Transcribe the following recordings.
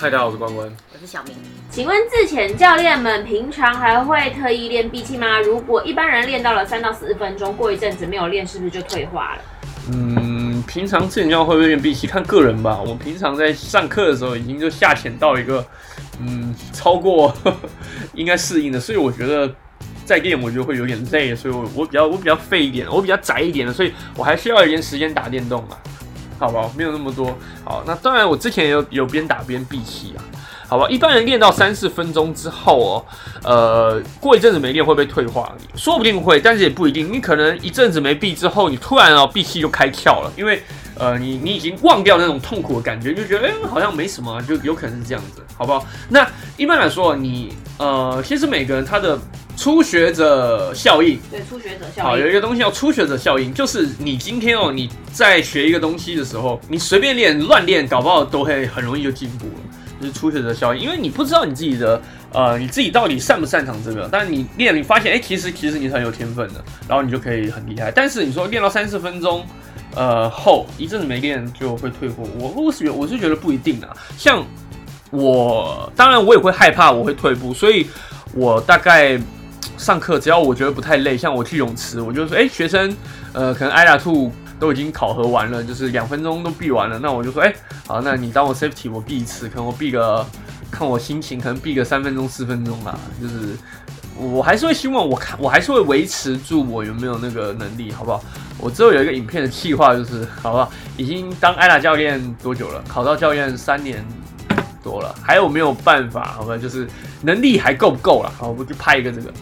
嗨，大家好，我是关关。我是小明。请问自潜教练们平常还会特意练闭气吗？如果一般人练到了三到四分钟，过一阵子没有练，是不是就退化了？嗯，平常自潜教会不会练闭气，看个人吧。我平常在上课的时候，已经就下潜到一个，嗯，超过 应该适应的，所以我觉得再练，我觉得会有点累，所以我我比较我比较废一点，我比较宅一点的，所以我还需要一点时间打电动嘛。好吧？没有那么多。好，那当然，我之前也有有边打边闭气啊。好吧，一般人练到三四分钟之后哦，呃，过一阵子没练会被退化？说不定会，但是也不一定。你可能一阵子没闭之后，你突然哦闭气就开窍了，因为呃，你你已经忘掉那种痛苦的感觉，就觉得哎好像没什么，就有可能是这样子，好不好？那一般来说，你呃，其实每个人他的。初学者效应，对初学者效应，好，有一个东西叫初学者效应，就是你今天哦，你在学一个东西的时候，你随便练、乱练，搞不好都会很容易就进步了，就是初学者效应，因为你不知道你自己的，呃，你自己到底擅不擅长这个，但是你练，你发现，哎，其实其实你是很有天分的，然后你就可以很厉害。但是你说练到三四分钟，呃，后一阵子没练就会退步，我我是我是觉得不一定啊。像我，当然我也会害怕我会退步，所以我大概。上课只要我觉得不太累，像我去泳池，我就说，哎，学生，呃，可能 i 达 two 都已经考核完了，就是两分钟都闭完了，那我就说，哎，好，那你当我 safety，我闭一次，可能我闭个，看我心情，可能闭个三分钟四分钟吧，就是我还是会希望我看，我还是会维持住我有没有那个能力，好不好？我之后有一个影片的计划，就是 好不好？已经当艾拉教练多久了？考到教练三年多了，还有没有办法？好吧，就是能力还够不够了？好，我就拍一个这个。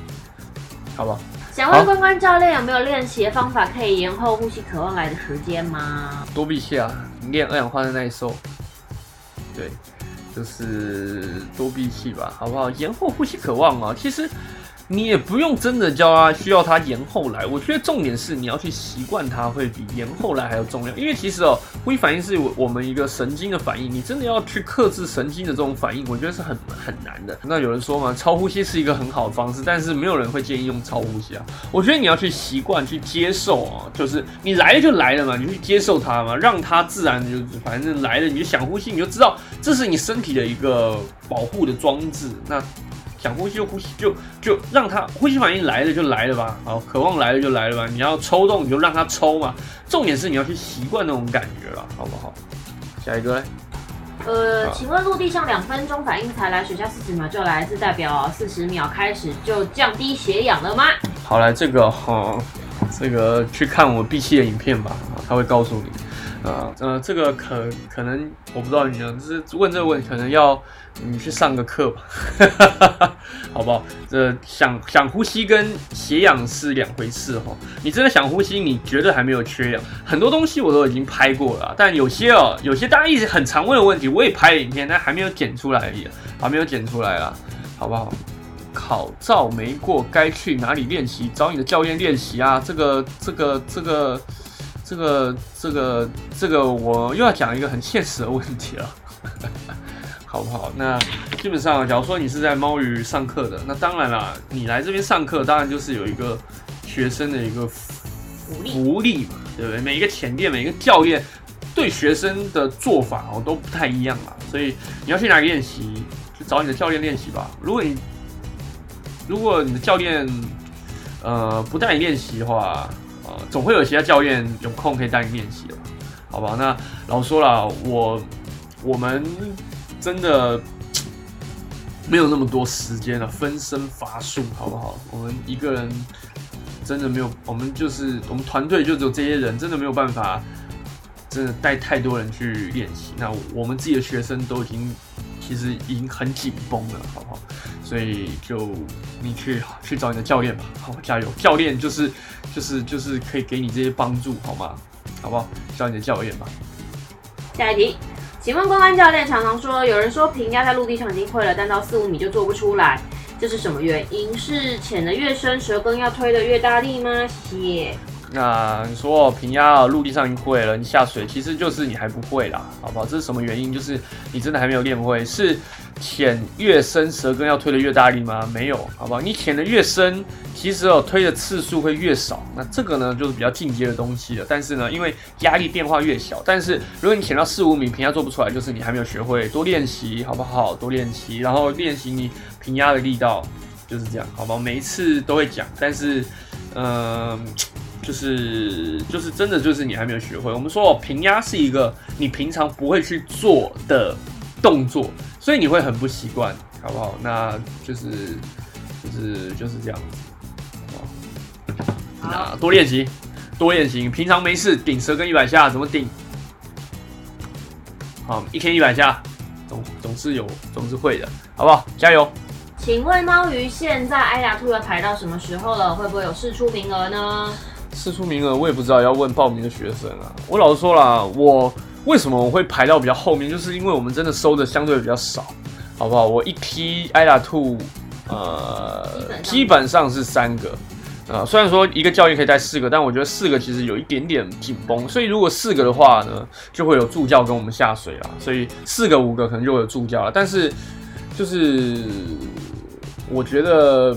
好不好？想问关关教练有没有练习的方法可以延后呼吸渴望来的时间吗？多闭气啊，练二氧化碳耐受。对，就是多闭气吧，好不好？延后呼吸渴望啊，其实。你也不用真的教他，需要他延后来。我觉得重点是你要去习惯它，会比延后来还要重要。因为其实哦，呼吸反应是我我们一个神经的反应，你真的要去克制神经的这种反应，我觉得是很很难的。那有人说嘛，超呼吸是一个很好的方式，但是没有人会建议用超呼吸啊。我觉得你要去习惯去接受啊，就是你来了就来了嘛，你去接受它嘛，让它自然就反正来了，你就想呼吸，你就知道这是你身体的一个保护的装置。那。想呼吸就呼吸，就就让他呼吸反应来了就来了吧，好，渴望来了就来了吧。你要抽动你就让他抽嘛，重点是你要去习惯那种感觉了，好不好？下一个嘞？呃，请问陆地上两分钟反应才来，水下四十秒就来，是代表四十秒开始就降低血氧了吗？好来，这个哈，这个去看我闭气的影片吧，他会告诉你。啊，呃，这个可可能我不知道，你就是问这个问题，可能要你去上个课吧，好不好？这想想呼吸跟血氧是两回事哈。你真的想呼吸，你绝对还没有缺氧。很多东西我都已经拍过了，但有些哦，有些大家一直很常问的问题，我也拍了影片，但还没有剪出来而已，还没有剪出来啊，好不好？考照没过，该去哪里练习？找你的教练练习啊！这个，这个。这个这个这个这个，我又要讲一个很现实的问题了，好不好？那基本上，假如说你是在猫鱼上课的，那当然啦，你来这边上课，当然就是有一个学生的一个福利嘛，对不对？每一个前店，每一个教练对学生的做法哦都不太一样嘛，所以你要去哪里练习，去找你的教练练习吧。如果你如果你的教练呃不带你练习的话，总会有其他教练有空可以带你练习的，好吧？那老说了，我我们真的没有那么多时间了，分身乏术，好不好？我们一个人真的没有，我们就是我们团队就只有这些人，真的没有办法，真的带太多人去练习。那我们自己的学生都已经其实已经很紧绷了，好不好？所以就你去去找你的教练吧，好，加油！教练就是就是就是可以给你这些帮助，好吗？好不好？找你的教练吧。下一题，请问公安教练常常说，有人说平压在陆地上已经会了，但到四五米就做不出来，这是什么原因？是潜的越深，舌根要推的越大力吗？谢。那你说平压陆地上已经会了，你下水其实就是你还不会啦，好不好？这是什么原因？就是你真的还没有练会。是潜越深，舌根要推的越大力吗？没有，好不好？你潜的越深，其实哦推的次数会越少。那这个呢，就是比较进阶的东西了。但是呢，因为压力变化越小，但是如果你潜到四五米，平压做不出来，就是你还没有学会。多练习，好不好？多练习，然后练习你平压的力道，就是这样，好不好？每一次都会讲，但是，嗯。就是就是真的就是你还没有学会。我们说哦，平压是一个你平常不会去做的动作，所以你会很不习惯，好不好？那就是就是就是这样子，好那多练习，多练习。平常没事顶蛇跟一百下怎么顶？好，一天一百下，总总是有总是会的，好不好？加油！请问猫鱼现在艾达兔要排到什么时候了？会不会有试出名额呢？试出名额我也不知道，要问报名的学生啊。我老实说啦，我为什么我会排到比较后面，就是因为我们真的收的相对比较少，好不好？我一批艾达兔，呃，基本上是三个，啊，虽然说一个教练可以带四个，但我觉得四个其实有一点点紧绷，所以如果四个的话呢，就会有助教跟我们下水了，所以四个五个可能就会有助教了。但是就是我觉得。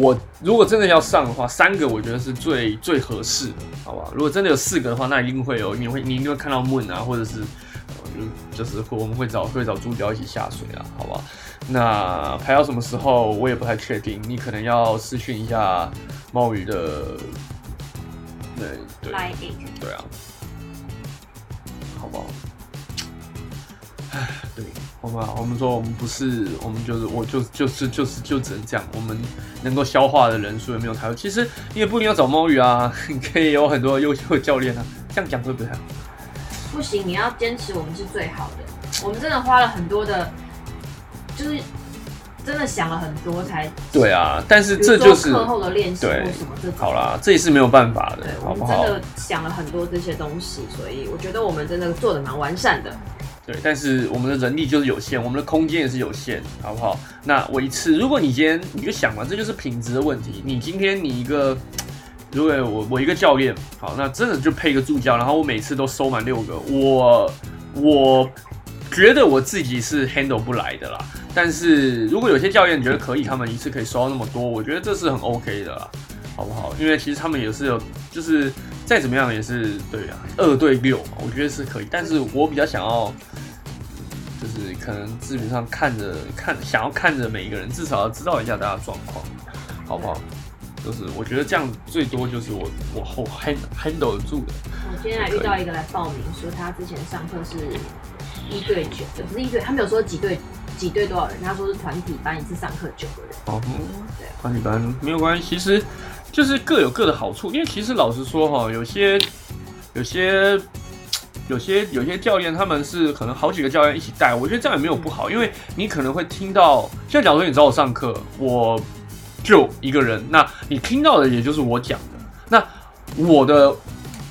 我如果真的要上的话，三个我觉得是最最合适的，好吧？如果真的有四个的话，那一定会有，你会你一定会看到 Moon 啊，或者是就就是我们会找会找猪脚一起下水啊，好吧？那排到什么时候我也不太确定，你可能要私讯一下猫鱼的，对对对啊，好不好？唉，对。我们我们说我们不是，我们就是我就就是就是就只能这样，我们能够消化的人数也没有太多。其实你也不一定要找猫鱼啊，你可以有很多优秀的教练啊。这样讲会不会好？不行，你要坚持我们是最好的。我们真的花了很多的，就是真的想了很多才。对啊，但是这就是课后的练习或什么这好啦，这也是没有办法的，好不好？真的想了很多这些东西，所以我觉得我们真的做的蛮完善的。对，但是我们的人力就是有限，我们的空间也是有限，好不好？那我一次，如果你今天你就想嘛，这就是品质的问题。你今天你一个，如果我我一个教练，好，那真的就配一个助教，然后我每次都收满六个，我我觉得我自己是 handle 不来的啦。但是如果有些教练觉得可以，他们一次可以收到那么多，我觉得这是很 OK 的啦，好不好？因为其实他们也是有，就是再怎么样也是对啊，二对六，我觉得是可以。但是我比较想要。就是可能基本上看着看，想要看着每一个人，至少要知道一下大家状况，好不好？就是我觉得这样最多就是我我后 handle 得住的。我今天还遇到一个来报名，说他之前上课是一对九，不是一对，他没有说几对几对多少人，他说是团体班，一次上课九个人。哦，对，团体班没有关系，其实就是各有各的好处，因为其实老实说哈，有些有些。有些有些教练他们是可能好几个教练一起带，我觉得这样也没有不好，因为你可能会听到，像假如说你找我上课，我就一个人，那你听到的也就是我讲的，那我的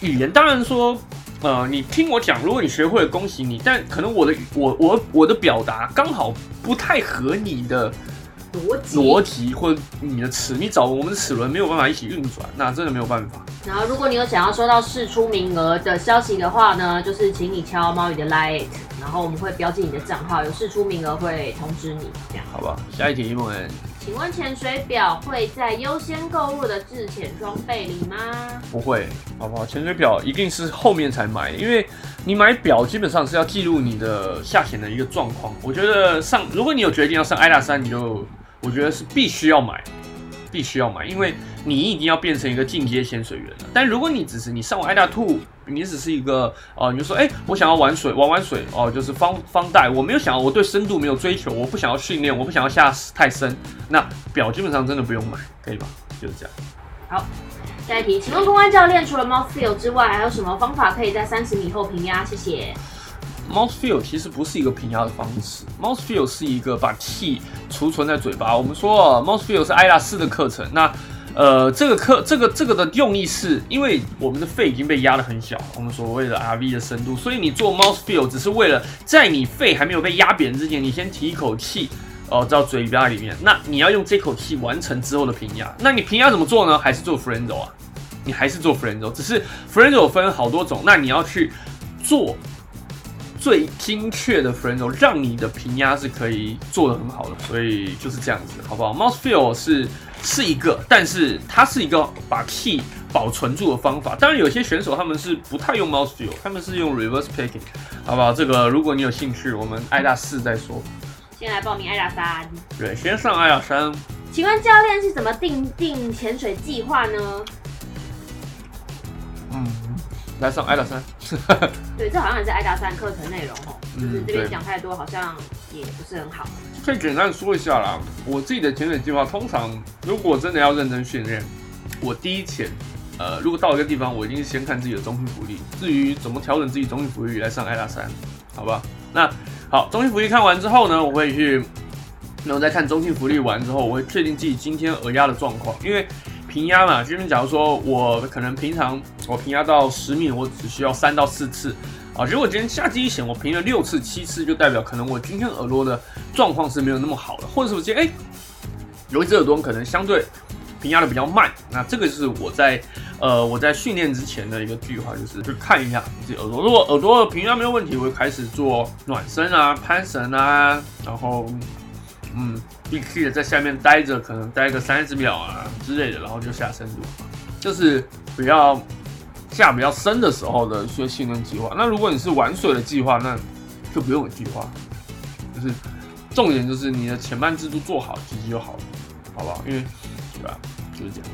语言当然说，呃，你听我讲，如果你学会了，恭喜你，但可能我的我我我的表达刚好不太合你的。逻辑逻辑或者你的齿，你找我们的齿轮没有办法一起运转，那真的没有办法。然后，如果你有想要收到试出名额的消息的话呢，就是请你敲猫语的 light，然后我们会标记你的账号，有试出名额会通知你。这样，好吧。下一题问：请问潜水表会在优先购物的自潜装备里吗？不会，好不好？潜水表一定是后面才买，因为你买表基本上是要记录你的下潜的一个状况。我觉得上，如果你有决定要上爱大山，你就。我觉得是必须要买，必须要买，因为你一定要变成一个进阶潜水员了。但如果你只是你上完 i 大兔，你只是一个哦，你就说哎，我想要玩水，玩玩水哦，就是方方带，我没有想要，我对深度没有追求，我不想要训练，我不想要下太深，那表基本上真的不用买，可以吧？就是这样。好，下一题，请问公安教练除了 mouth feel 之外，还有什么方法可以在三十米后平压？谢谢。Mouth feel 其实不是一个平压的方式，Mouth feel 是一个把气储存在嘴巴。我们说 Mouth feel 是艾拉斯的课程，那呃这个课这个这个的用意是因为我们的肺已经被压得很小，我们所谓的 RV 的深度，所以你做 Mouth feel 只是为了在你肺还没有被压扁之前，你先提一口气哦到嘴巴里面，那你要用这口气完成之后的平压。那你平压怎么做呢？还是做 f r e n d o 啊？你还是做 f r e n d o 只是 f r e n d o 分好多种，那你要去做最精确的 Friendo，让你的平压是可以做的很好的，所以就是这样子，好不好？Mouse Feel 是是一个，但是它是一个把 key 保存住的方法。当然，有些选手他们是不太用 Mouse Feel，他们是用 Reverse Picking，好不好？这个如果你有兴趣，我们艾大四再说。先来报名艾大三。对，先上艾大三。请问教练是怎么定定潜水计划呢？嗯，来上艾大三。对，这好像也是艾达三课程内容哦，就是嗯这边讲太多，好像也不是很好。可以简单说一下啦。我自己的潜水计划，通常如果真的要认真训练，我第一潜，呃，如果到一个地方，我一定是先看自己的中心浮力。至于怎么调整自己中心浮力来上艾拉三，好吧？那好，中心浮力看完之后呢，我会去，然后再看中性浮力完之后，我会确定自己今天耳压的状况，因为平压嘛，这边假如说我可能平常我平压到十米，我只需要三到四次。啊，如果今天下机险我平了六次、七次，就代表可能我今天耳朵的状况是没有那么好的，或者是我今天哎，有一只耳朵可能相对平压的比较慢，那这个就是我在呃我在训练之前的一个计划，就是去看一下自己耳朵，如果耳朵的平压没有问题，我会开始做暖身啊、攀绳啊，然后嗯闭气的在下面待着，可能待个三十秒啊之类的，然后就下深度，这是比较下比较深的时候的一些训练计划。那如果你是玩水的计划，那就不用有计划，就是重点就是你的前半制度做好，其实就好了，好不好？因为对吧，就是这样。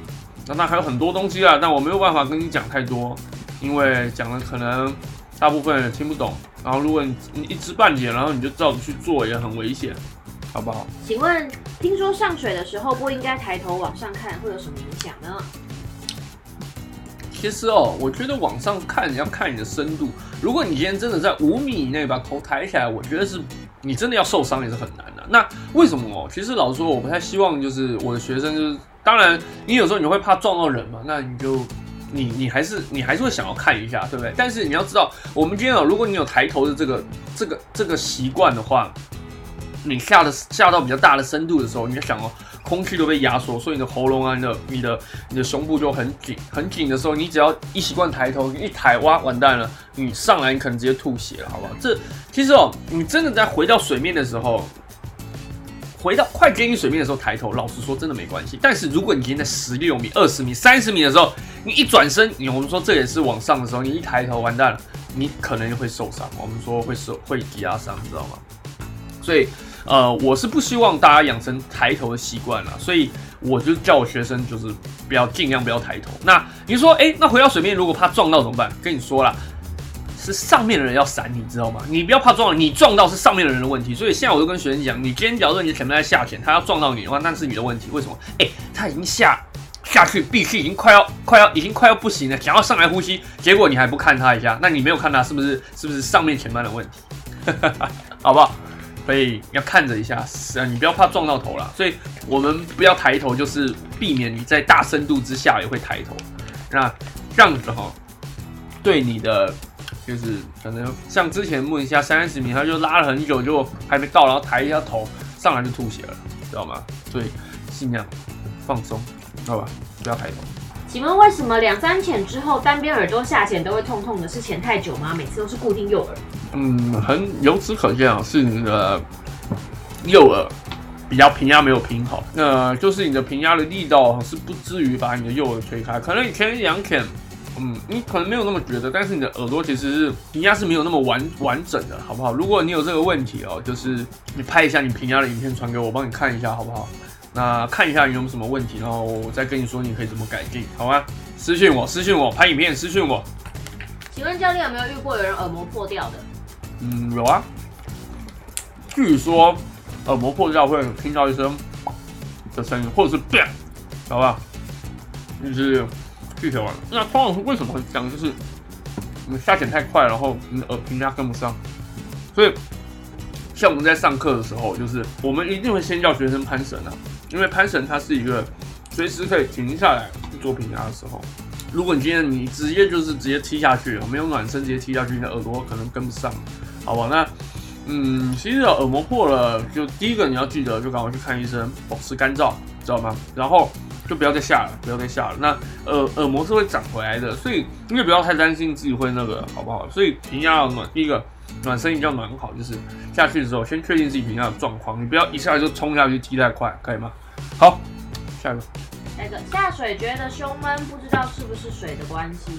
那那还有很多东西啊，但我没有办法跟你讲太多，因为讲了可能大部分人听不懂。然后如果你你一知半解，然后你就照着去做，也很危险，好不好？请问，听说上水的时候不应该抬头往上看，会有什么影响呢？其实哦，我觉得往上看你要看你的深度。如果你今天真的在五米以内把头抬起来，我觉得是你真的要受伤也是很难的。那为什么哦？其实老实说，我不太希望就是我的学生就是，当然你有时候你会怕撞到人嘛，那你就你你还是你还是会想要看一下，对不对？但是你要知道，我们今天哦，如果你有抬头的这个这个这个习惯的话，你下的下到比较大的深度的时候，你要想哦，空气都被压缩，所以你的喉咙啊、你的、你的、你的胸部就很紧，很紧的时候，你只要一习惯抬头，一抬哇，完蛋了，你上来你可能直接吐血了，好不好？这其实哦，你真的在回到水面的时候，回到快接近水面的时候抬头，老实说真的没关系。但是如果你今天在十六米、二十米、三十米的时候，你一转身，你我们说这也是往上的时候，你一抬头完蛋了，你可能会受伤。我们说会受会挤压伤，知道吗？所以。呃，我是不希望大家养成抬头的习惯了，所以我就叫我学生就是不要尽量不要抬头。那你说，哎、那回到水面如果怕撞到怎么办？跟你说啦，是上面的人要闪，你知道吗？你不要怕撞，你撞到是上面的人的问题。所以现在我就跟学生讲，你今天假如你的前面在下潜，他要撞到你的话，那是你的问题。为什么？哎、他已经下下去，必须已经快要快要已经快要不行了，想要上来呼吸，结果你还不看他一下，那你没有看他是不是是不是上面前班的问题？好不好？所以要看着一下，是啊，你不要怕撞到头啦。所以我们不要抬头，就是避免你在大深度之下也会抬头。那这样子哈，对你的就是可能像之前木一下三十米，他就拉了很久，就还没到，然后抬一下头上来就吐血了，知道吗？所以尽量放松，知道吧？不要抬头。请问为什么两三潜之后单边耳朵下潜都会痛痛的？是潜太久吗？每次都是固定右耳。嗯，很由此可见啊，是你的右耳比较平压没有平好，那就是你的平压的力道是不至于把你的右耳推开。可能你前两潜，嗯，你可能没有那么觉得，但是你的耳朵其实是平压是没有那么完完整的，好不好？如果你有这个问题哦，就是你拍一下你平压的影片传给我，我帮你看一下，好不好？那看一下你有没有什么问题，然后我再跟你说你可以怎么改进，好吗？私信我，私信我，拍影片私信我。请问教练有没有遇过有人耳膜破掉的？嗯，有啊。据说耳膜破掉会听到一声的声音，或者是 bang，好不好？就是具体完。那通常是为什么会这样？就是你下潜太快，然后你的耳平压跟不上。所以，像我们在上课的时候，就是我们一定会先叫学生攀绳啊，因为潘神它是一个随时可以停下来做平压的时候。如果你今天你直接就是直接踢下去，没有暖身直接踢下去，你的耳朵可能跟不上，好吧？那嗯，其实耳膜破了，就第一个你要记得，就赶快去看医生，保持干燥，知道吗？然后就不要再下了，不要再下了。那耳耳膜是会长回来的，所以你也不要太担心自己会那个，好不好？所以平压要暖，第一个暖身一定要暖好，就是下去的时候先确定自己平常的状况，你不要一下就冲下去踢太快，可以吗？好，下一个。那个下水觉得胸闷，不知道是不是水的关系。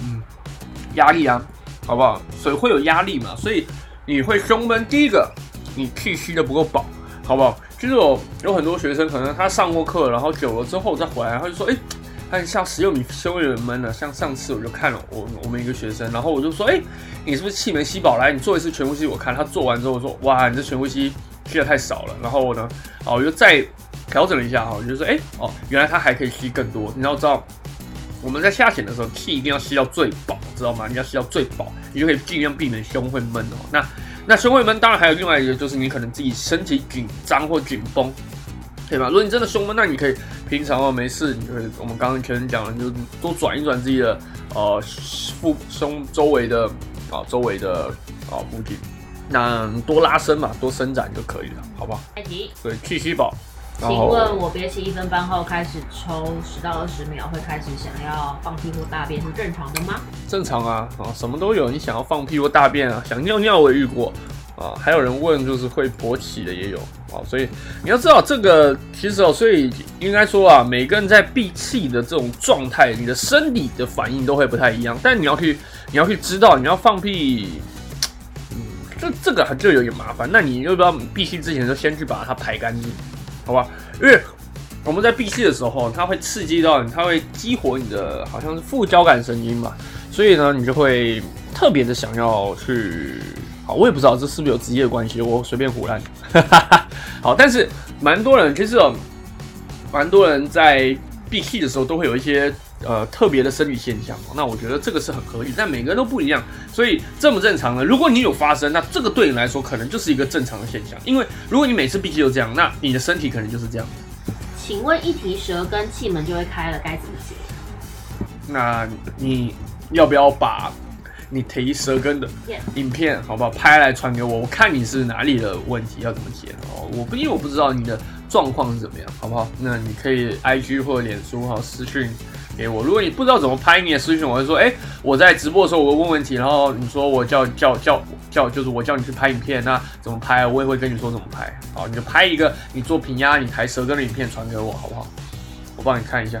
嗯，压力啊，好不好？水会有压力嘛，所以你会胸闷。第一个，你气吸的不够饱，好不好？其实有有很多学生可能他上过课，然后久了之后再回来，他就说，哎，他像十六米胸有点闷了。像上次我就看了我我们一个学生，然后我就说，哎，你是不是气没吸饱？来，你做一次全呼吸，我看他做完之后说，哇，你这全呼吸吸的太少了。然后呢，哦，我就再。调整了一下哈，我就说，哎哦，原来它还可以吸更多。你要知道，我们在下潜的时候，气一定要吸到最饱，知道吗？你要吸到最饱，你就可以尽量避免胸会闷哦。那那胸会闷，当然还有另外一个，就是你可能自己身体紧张或紧绷，对吧？如果你真的胸闷，那你可以平常哦没事，你就可以我们刚刚前面讲了，就多转一转自己的呃腹胸周围的啊周围的啊附近，那多拉伸嘛，多伸展就可以了，好不好？下题，对，气息饱。请问我憋气一分半后开始抽十到二十秒，会开始想要放屁或大便，是正常的吗？正常啊，啊，什么都有。你想要放屁或大便啊，想尿尿我也遇过啊。还有人问就是会勃起的也有啊，所以你要知道这个其实哦，所以应该说啊，每个人在闭气的这种状态，你的生理的反应都会不太一样。但你要去你要去知道，你要放屁，嗯，这这个就有点麻烦。那你要不要闭气之前就先去把它排干净？好吧，因为我们在闭气的时候，它会刺激到你，它会激活你的好像是副交感神经吧，所以呢，你就会特别的想要去，好，我也不知道这是不是有职业关系，我随便胡乱，好，但是蛮多人其实，蛮多人在闭气的时候都会有一些。呃，特别的生理现象，那我觉得这个是很合理，但每个人都不一样，所以正不正常呢？如果你有发生，那这个对你来说可能就是一个正常的现象，因为如果你每次闭气都这样，那你的身体可能就是这样。请问一提舌根气门就会开了，该怎么解？那你要不要把你提舌根的影片，好不好？拍来传给我，我看你是哪里的问题，要怎么解哦？我不因为我不知道你的状况是怎么样，好不好？那你可以 I G 或者脸书哈私讯。给我，如果你不知道怎么拍，你也私讯我，会说，哎，我在直播的时候我会问问题，然后你说我叫叫叫叫，就是我叫你去拍影片，那怎么拍，我也会跟你说怎么拍，好，你就拍一个你做平压你抬舌根的影片传给我，好不好？我帮你看一下，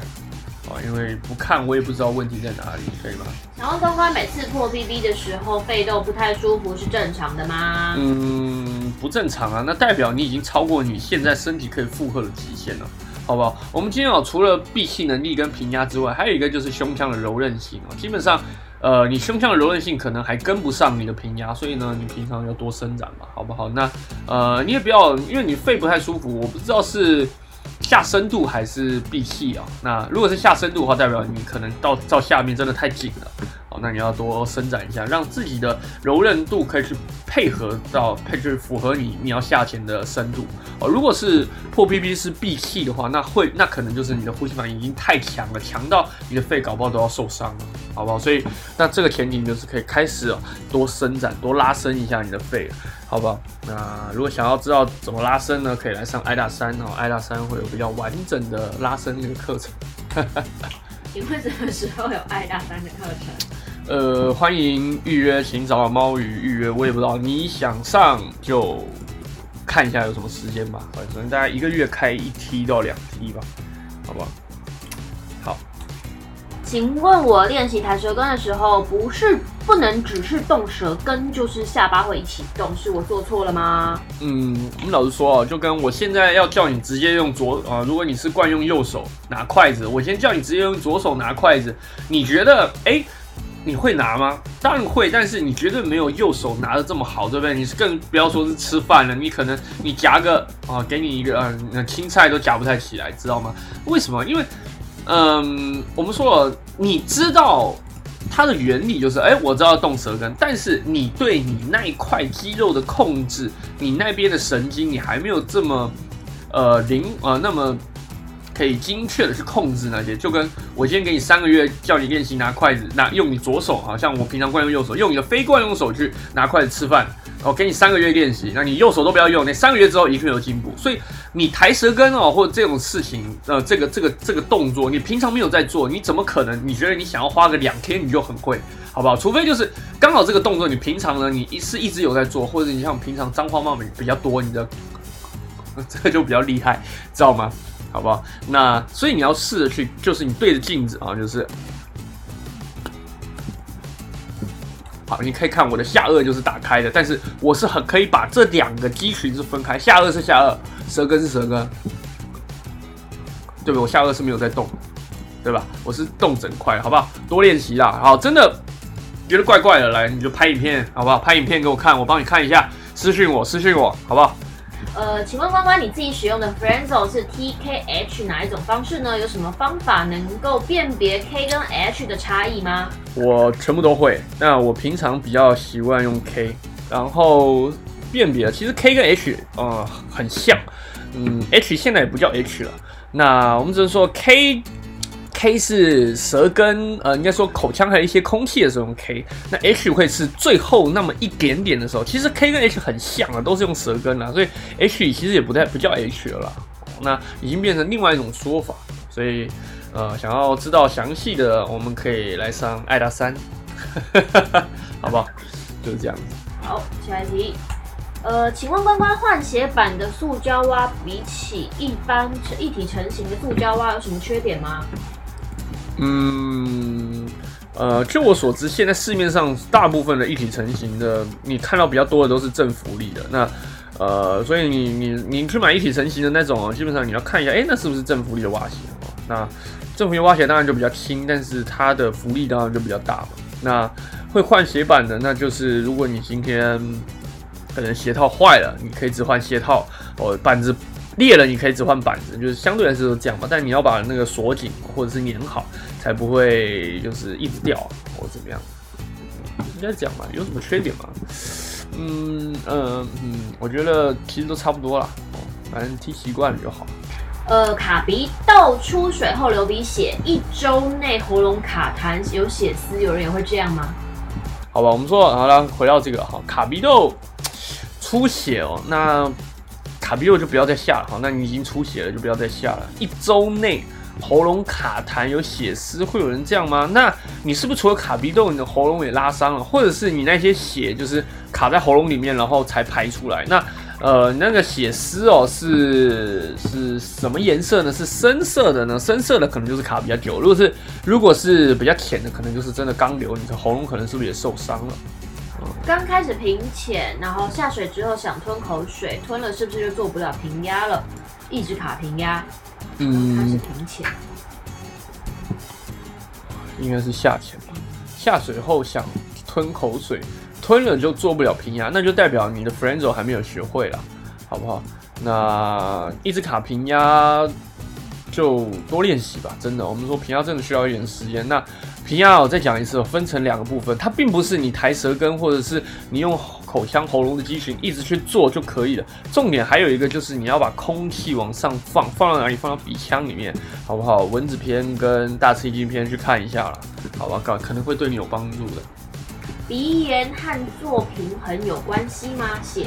啊，因为不看我也不知道问题在哪里，可以吗？然后关关每次破 BB 的时候肺都不太舒服是正常的吗？嗯，不正常啊，那代表你已经超过你现在身体可以负荷的极限了。好不好？我们今天哦，除了闭气能力跟平压之外，还有一个就是胸腔的柔韧性哦。基本上，呃，你胸腔的柔韧性可能还跟不上你的平压，所以呢，你平常要多伸展嘛，好不好？那呃，你也不要，因为你肺不太舒服，我不知道是下深度还是闭气啊。那如果是下深度的话，代表你可能到到下面真的太紧了。那你要多伸展一下，让自己的柔韧度可以去配合到配，就是符合你你要下潜的深度。哦，如果是破 PP 是闭气的话，那会那可能就是你的呼吸反应已经太强了，强到你的肺搞不好都要受伤了，好不好？所以那这个前提就是可以开始哦，多伸展，多拉伸一下你的肺，好不好？那如果想要知道怎么拉伸呢，可以来上艾大三哦，艾大三会有比较完整的拉伸那个课程。你会什么时候有爱大三的课程？呃，欢迎预约，请找猫鱼预约。我也不知道你想上就看一下有什么时间吧。反正大概一个月开一梯到两梯吧，好不好？好。请问我练习抬舌根的时候，不是不能只是动舌根，就是下巴会一起动，是我做错了吗？嗯，我们老实说啊，就跟我现在要叫你直接用左啊，如果你是惯用右手拿筷子，我先叫你直接用左手拿筷子，你觉得哎，你会拿吗？当然会，但是你绝对没有右手拿的这么好，对不对？你是更不要说是吃饭了，你可能你夹个啊，给你一个呃青菜都夹不太起来，知道吗？为什么？因为。嗯，我们说了，你知道它的原理就是，哎，我知道动舌根，但是你对你那一块肌肉的控制，你那边的神经，你还没有这么呃灵呃那么可以精确的去控制那些。就跟我今天给你三个月叫你练习拿筷子，拿用你左手，好像我平常惯用右手，用你的非惯用手去拿筷子吃饭，我给你三个月练习，那你右手都不要用，那三个月之后一定有进步。所以你抬舌根哦，或者这种事情，呃，这个这个这个动作，你平常没有在做，你怎么可能？你觉得你想要花个两天你就很会，好不好？除非就是刚好这个动作你平常呢，你是一直有在做，或者你像平常脏话骂比比较多，你的这个就比较厉害，知道吗？好不好？那所以你要试着去，就是你对着镜子啊，就是好，你可以看我的下颚就是打开的，但是我是很可以把这两个肌群是分开，下颚是下颚，舌根是舌根，对不对？我下颚是没有在动，对吧？我是动整块，好不好？多练习啦，好，真的觉得怪怪的，来你就拍影片，好不好？拍影片给我看，我帮你看一下，私信我，私信我，好不好？呃，请问关关，你自己使用的 Frenzo 是 T K H 哪一种方式呢？有什么方法能够辨别 K 跟 H 的差异吗？我全部都会。那我平常比较习惯用 K，然后辨别其实 K 跟 H 呃很像，嗯，H 现在也不叫 H 了。那我们只能说 K。K 是舌根，呃，应该说口腔还有一些空气的时候用 K，那 H 会是最后那么一点点的时候。其实 K 跟 H 很像啊，都是用舌根啊，所以 H 其实也不太不叫 H 了。那已经变成另外一种说法。所以，呃，想要知道详细的，我们可以来上爱达三，好不好？就是这样子。好，下一题。呃，请问关关换鞋版的塑胶蛙比起一般一体成型的塑胶蛙有什么缺点吗？嗯，呃，据我所知，现在市面上大部分的一体成型的，你看到比较多的都是正浮力的。那，呃，所以你你你去买一体成型的那种啊，基本上你要看一下，哎，那是不是正浮力的蛙鞋？那正浮力蛙鞋当然就比较轻，但是它的浮力当然就比较大嘛。那会换鞋板的，那就是如果你今天可能鞋套坏了，你可以只换鞋套，哦，板子。裂了，你可以只换板子，就是相对来说这样嘛。但你要把那个锁紧或者是粘好，才不会就是一直掉或怎么样。应该这样吧？有什么缺点吗？嗯嗯嗯，我觉得其实都差不多啦。反正踢习惯了就好。呃，卡鼻窦出水后流鼻血，一周内喉咙卡痰有血丝，有人也会这样吗？好吧，我们说好了，回到这个哈，卡鼻窦出血哦，那。卡比肉就不要再下了，好，那你已经出血了，就不要再下了。一周内喉咙卡痰有血丝，会有人这样吗？那你是不是除了卡鼻窦，你的喉咙也拉伤了，或者是你那些血就是卡在喉咙里面，然后才排出来？那呃，那个血丝哦，是是什么颜色呢？是深色的呢？深色的可能就是卡比较久。如果是如果是比较浅的，可能就是真的刚流，你的喉咙可能是不是也受伤了？刚开始平潜，然后下水之后想吞口水，吞了是不是就做不了平压了？一直卡平压。嗯，开始平潜，应该是下潜吧。下水后想吞口水，吞了就做不了平压，那就代表你的 f r i e n d o 还没有学会了，好不好？那一直卡平压。就多练习吧，真的。我们说平压真的需要一点时间。那平压我再讲一次，分成两个部分，它并不是你抬舌根或者是你用口腔喉咙的肌群一直去做就可以了。重点还有一个就是你要把空气往上放，放到哪里？放到鼻腔里面，好不好？蚊子篇跟大吃一惊篇去看一下了，好吧？可可能会对你有帮助的。鼻炎和做平衡有关系吗？谢。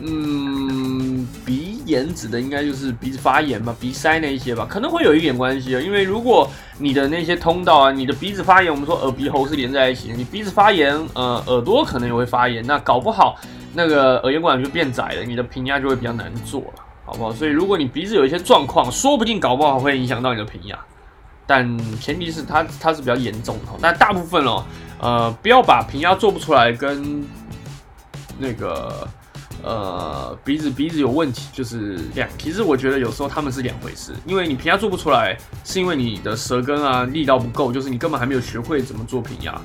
嗯，鼻炎指的应该就是鼻子发炎吧，鼻塞那一些吧，可能会有一点关系啊。因为如果你的那些通道啊，你的鼻子发炎，我们说耳鼻喉是连在一起的，你鼻子发炎，呃，耳朵可能也会发炎，那搞不好那个耳咽管就变窄了，你的平压就会比较难做了，好不好？所以如果你鼻子有一些状况，说不定搞不好会影响到你的平压，但前提是它它是比较严重的。但大部分哦，呃，不要把平压做不出来跟那个。呃，鼻子鼻子有问题就是两，其实我觉得有时候他们是两回事，因为你平压做不出来，是因为你的舌根啊力道不够，就是你根本还没有学会怎么做平压。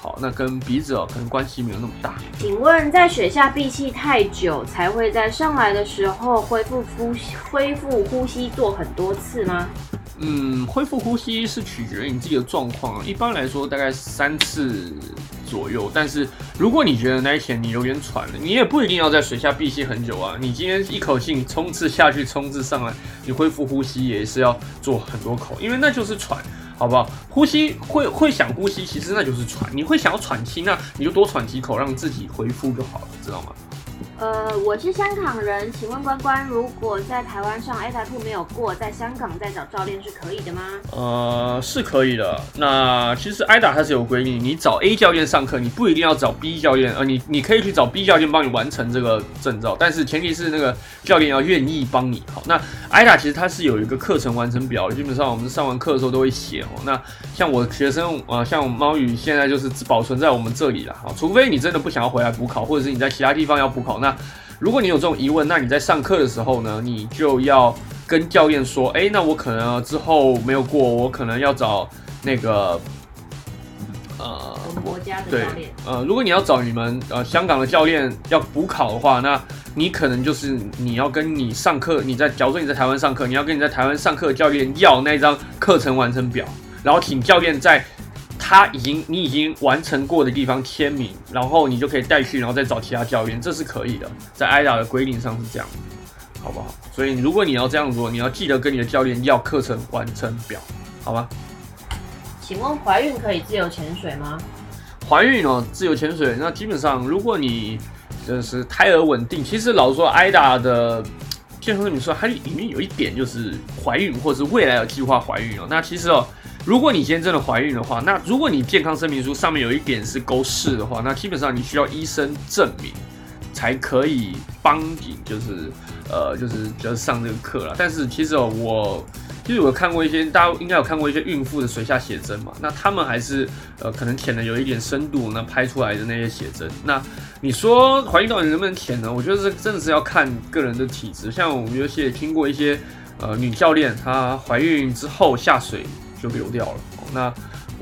好，那跟鼻子哦可能关系没有那么大。请问在水下闭气太久才会在上来的时候恢复呼恢复呼吸做很多次吗？嗯，恢复呼吸是取决于你自己的状况，一般来说大概三次左右。但是如果你觉得那一天你有点喘了，你也不一定要在水下闭息很久啊。你今天一口气冲刺下去，冲刺上来，你恢复呼吸也是要做很多口，因为那就是喘，好不好？呼吸会 会想呼吸，其实那就是喘。你会想要喘气，那你就多喘几口，让自己恢复就好了，知道吗？呃，我是香港人，请问关关，如果在台湾上 A 打兔没有过，在香港再找教练是可以的吗？呃，是可以的。那其实 IDA 它是有规定，你找 A 教练上课，你不一定要找 B 教练，呃，你你可以去找 B 教练帮你完成这个证照，但是前提是那个教练要愿意帮你。好，那 IDA 其实它是有一个课程完成表，基本上我们上完课的时候都会写哦。那像我学生，呃，像猫宇现在就是保存在我们这里了，好，除非你真的不想要回来补考，或者是你在其他地方要补考，那如果你有这种疑问，那你在上课的时候呢，你就要跟教练说，哎，那我可能之后没有过，我可能要找那个，呃，我们国家的教练，，呃，如果你要找你们呃香港的教练要补考的话，那你可能就是你要跟你上课，你在假如说你在台湾上课，你要跟你在台湾上课的教练要那张课程完成表，然后请教练在他已经你已经完成过的地方签名，然后你就可以带去，然后再找其他教练，这是可以的，在 IDA 的规定上是这样，好不好？所以如果你要这样做，你要记得跟你的教练要课程完成表，好吗？请问怀孕可以自由潜水吗？怀孕哦，自由潜水，那基本上如果你就是胎儿稳定，其实老实说，IDA 的健康证明书它里面有一点就是怀孕或者是未来有计划怀孕哦。那其实哦，如果你今天真的怀孕的话，那如果你健康声明书上面有一点是勾是的话，那基本上你需要医生证明才可以帮你，就是呃，就是就是上这个课了。但是其实哦，我其实我看过一些，大家应该有看过一些孕妇的水下写真嘛，那他们还是呃可能潜的有一点深度，那拍出来的那些写真，那你说怀孕到底能不能潜呢？我觉得这真的是要看个人的体质。像我们有些也听过一些呃女教练，她怀孕之后下水就流掉了。哦那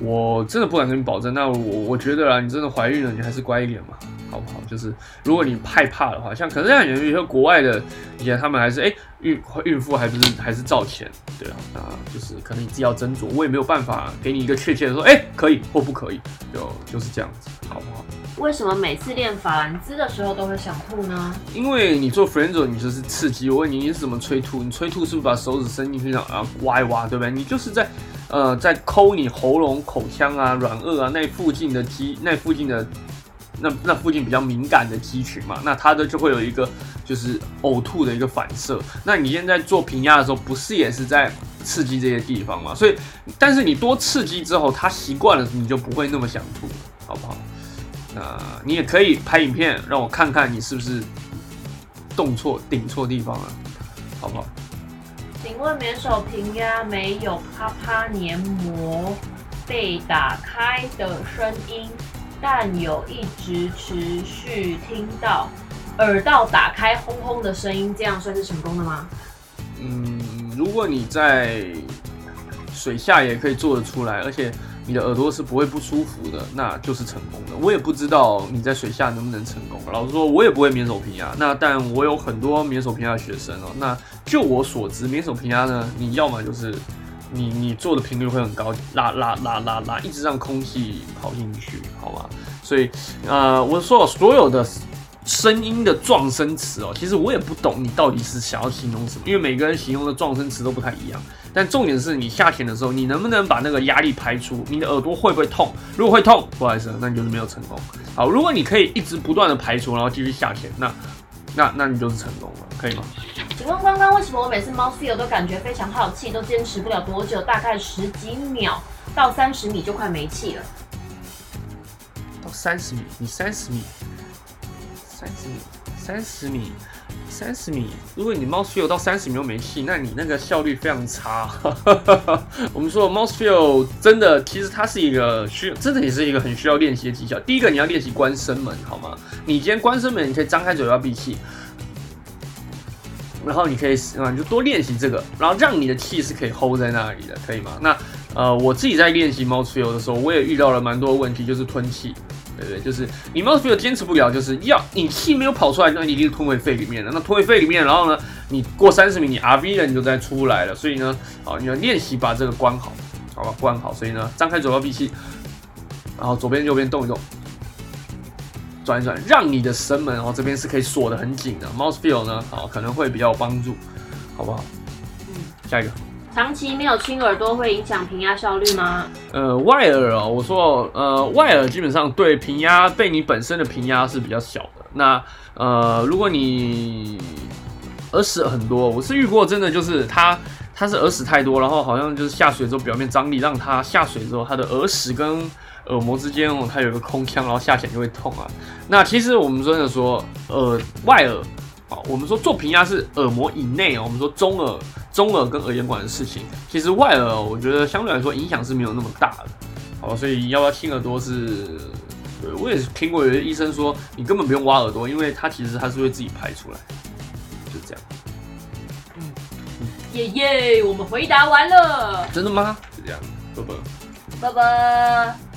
我真的不敢跟你保证。那我我觉得啦，你真的怀孕了，你还是乖一点嘛，好不好？就是如果你害怕的话，像可能像有有些国外的以前他们还是哎、孕孕妇还不是还是照钱，对啊，那就是可能你自己要斟酌，我也没有办法给你一个确切的说，哎、可以或不可以，就就是这样子，好不好？为什么每次练法兰兹的时候都会想吐呢？因为你做 f r e n d o 你就是刺激。我问你，你是怎么催吐？你催吐是不是把手指伸进去，然后啊挖一挖，对不对？你就是在呃在抠你喉咙、口腔啊、软腭啊那附近的肌，那附近的那那附近比较敏感的肌群嘛，那它的就会有一个就是呕吐的一个反射。那你现在做平压的时候，不是也是在刺激这些地方嘛？所以，但是你多刺激之后，它习惯了，你就不会那么想吐，好不好？那你也可以拍影片让我看看你是不是动错、顶错地方了，好不好？请问免手平压没有啪啪黏膜被打开的声音，但有一直持续听到耳道打开轰轰的声音，这样算是成功的吗？嗯，如果你在水下也可以做得出来，而且你的耳朵是不会不舒服的，那就是成功的。我也不知道你在水下能不能成功。老实说，我也不会免手平压。那但我有很多免手平压的学生哦。那就我所知，免手平压呢，你要么就是你你做的频率会很高，拉拉拉拉拉，一直让空气跑进去，好吗？所以呃，我说所有的声音的撞声词哦，其实我也不懂你到底是想要形容什么，因为每个人形容的撞声词都不太一样。但重点是你下潜的时候，你能不能把那个压力排出？你的耳朵会不会痛？如果会痛，不好意思，那你就是没有成功。好，如果你可以一直不断的排除，然后继续下潜，那那那你就是成功了，可以吗？请问刚刚为什么我每次猫 feel 都感觉非常好气，都坚持不了多久，大概十几秒到三十米就快没气了？到三十米，你三十米，三十米，三十米，三十米。如果你 mouse feel 到三十米又没气，那你那个效率非常差。我们说 mouse feel 真的，其实它是一个需，真的也是一个很需要练习的技巧。第一个，你要练习关声门，好吗？你今天关声门，你可以张开嘴巴闭气。然后你可以啊，你就多练习这个，然后让你的气是可以 hold 在那里的，可以吗？那呃，我自己在练习 mouse feel 的时候，我也遇到了蛮多问题，就是吞气。对不对？就是你 mouse feel 坚持不了，就是要你气没有跑出来，那你一定是吞回肺里面了。那吞回肺里面，然后呢，你过三十米，你 RV 了，你就再出来了。所以呢，啊，你要练习把这个关好，好吧，关好。所以呢，张开嘴巴闭气，然后左边右边动一动，转一转，让你的神门哦这边是可以锁得很紧的。mouse feel 呢，好可能会比较有帮助，好不好？嗯，下一个。长期没有清耳朵会影响平压效率吗？呃，外耳哦，我说呃，外耳基本上对平压被你本身的平压是比较小的。那呃，如果你耳屎很多，我是遇过，真的就是它它是耳屎太多，然后好像就是下水之后表面张力让它下水之后，它的耳屎跟耳膜之间哦，它有一个空腔，然后下潜就会痛啊。那其实我们真的说，呃，外耳。好，我们说做平压是耳膜以内哦，我们说中耳、中耳跟耳咽管的事情，其实外耳我觉得相对来说影响是没有那么大的。好，所以要不要清耳朵是，对我也是听过有些医生说，你根本不用挖耳朵，因为它其实它是会自己排出来，就这样。嗯，耶耶，我们回答完了，真的吗？就这样，拜拜，拜拜。